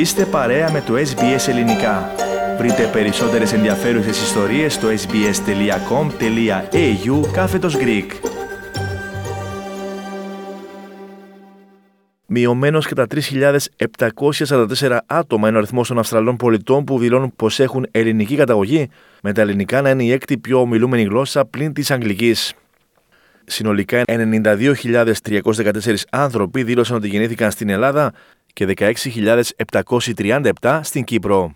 Είστε παρέα με το SBS Ελληνικά. Βρείτε περισσότερες ενδιαφέρουσες ιστορίες στο sbs.com.au κάθετος Greek. Μειωμένος κατά 3.744 άτομα είναι ο αριθμός των Αυστραλών πολιτών που δηλώνουν πως έχουν ελληνική καταγωγή, με τα ελληνικά να είναι η έκτη πιο ομιλούμενη γλώσσα πλην της Αγγλικής. Συνολικά 92.314 άνθρωποι δήλωσαν ότι γεννήθηκαν στην Ελλάδα και 16.737 στην Κύπρο.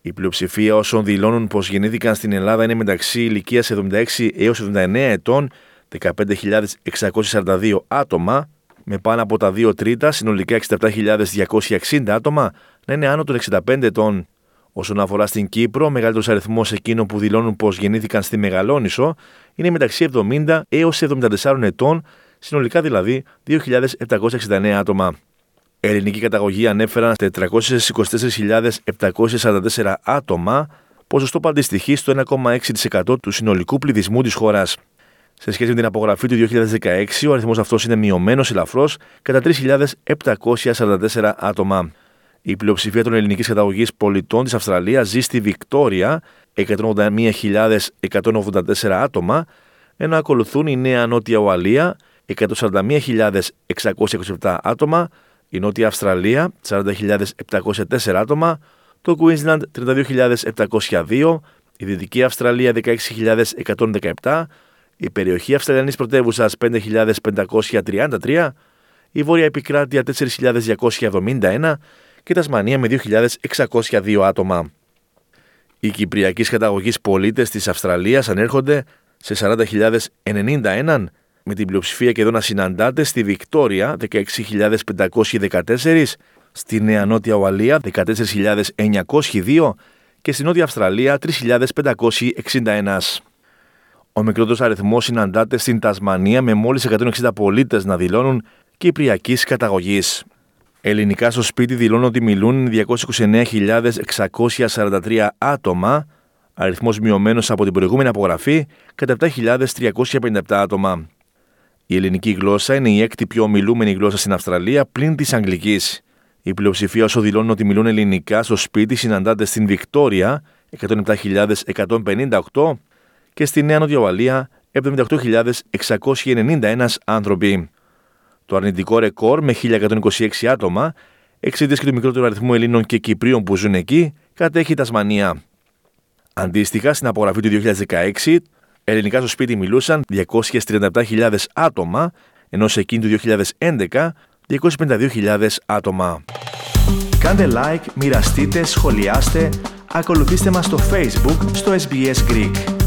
Η πλειοψηφία όσων δηλώνουν πως γεννήθηκαν στην Ελλάδα είναι μεταξύ ηλικίας 76 έως 79 ετών, 15.642 άτομα, με πάνω από τα 2 τρίτα, συνολικά 67.260 άτομα, να είναι άνω των 65 ετών. Όσον αφορά στην Κύπρο, ο μεγαλύτερος αριθμός εκείνων που δηλώνουν πως γεννήθηκαν στη Μεγαλόνισο είναι μεταξύ 70 έως 74 ετών, συνολικά δηλαδή 2.769 άτομα. Ελληνική καταγωγή ανέφεραν 424.744 άτομα, ποσοστό που αντιστοιχεί στο 1,6% του συνολικού πληθυσμού της χώρας. Σε σχέση με την απογραφή του 2016, ο αριθμός αυτός είναι μειωμένος ελαφρώς κατά 3.744 άτομα. Η πλειοψηφία των ελληνικής καταγωγής πολιτών της Αυστραλίας ζει στη Βικτόρια, 181.184 άτομα, ενώ ακολουθούν η Νέα Νότια Ουαλία, 141.627 άτομα, η Νότια Αυστραλία, 40.704 άτομα, το Queensland 32.702, η Δυτική Αυστραλία 16.117, η περιοχή Αυστραλιανής πρωτεύουσας 5.533, η Βόρεια Επικράτεια 4.271 και τα Τασμανία με 2.602 άτομα. Οι κυπριακής καταγωγής πολίτες της Αυστραλίας ανέρχονται σε 40.091 με την πλειοψηφία και εδώ να συναντάτε στη Βικτόρια 16.514, στη Νέα Νότια Ουαλία 14.902 και στη Νότια Αυστραλία 3.561. Ο μικρότερος αριθμός συναντάται στην Τασμανία με μόλις 160 πολίτες να δηλώνουν κυπριακής καταγωγής. Ελληνικά στο σπίτι δηλώνουν ότι μιλούν 229.643 άτομα, αριθμός μειωμένος από την προηγούμενη απογραφή κατά 7.357 άτομα. Η ελληνική γλώσσα είναι η έκτη πιο ομιλούμενη γλώσσα στην Αυστραλία πλην της Αγγλικής. Η πλειοψηφία όσο δηλώνουν ότι μιλούν ελληνικά στο σπίτι συναντάται στην Βικτόρια 107.158 και στη Νέα Νότια Ουαλία 78.691 άνθρωποι. Το αρνητικό ρεκόρ με 1.126 άτομα, εξαιτία και του μικρότερου αριθμού Ελλήνων και Κυπρίων που ζουν εκεί, κατέχει η Τασμανία. Αντίστοιχα, στην απογραφή του 2016, ελληνικά στο σπίτι μιλούσαν 237.000 άτομα, ενώ σε εκείνη του 2011 252.000 άτομα. Κάντε like, μοιραστείτε, σχολιάστε, ακολουθήστε μας στο Facebook στο SBS Greek.